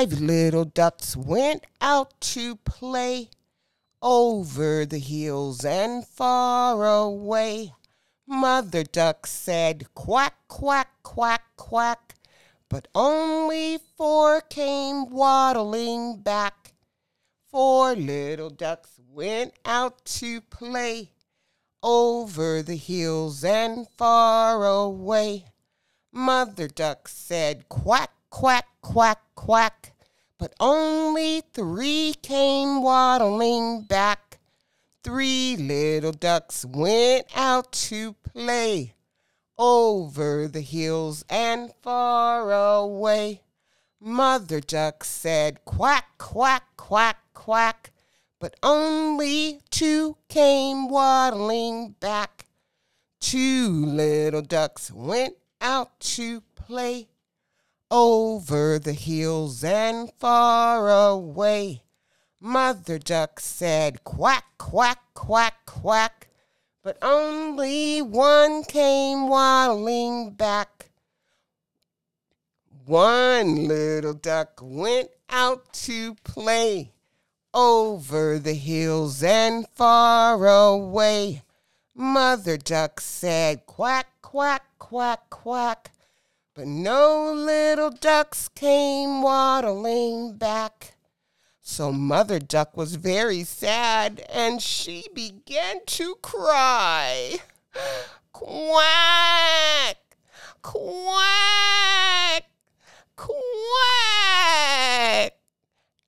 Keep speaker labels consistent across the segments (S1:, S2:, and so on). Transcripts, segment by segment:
S1: Five little ducks went out to play over the hills and far away. Mother duck said quack, quack, quack, quack, but only four came waddling back. Four little ducks went out to play over the hills and far away. Mother duck said quack, quack, quack, quack, but only three came waddling back. Three little ducks went out to play over the hills and far away. Mother duck said quack, quack, quack, quack, but only two came waddling back. Two little ducks went out to play over the hills and far away. Mother duck said quack, quack, quack, quack, but only one came waddling back. One little duck went out to play over the hills and far away. Mother duck said quack, quack, quack, quack, but no little ducks came waddling back. So Mother Duck was very sad and she began to cry. Quack! Quack! Quack!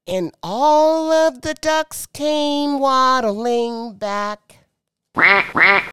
S1: And all of the ducks came waddling back.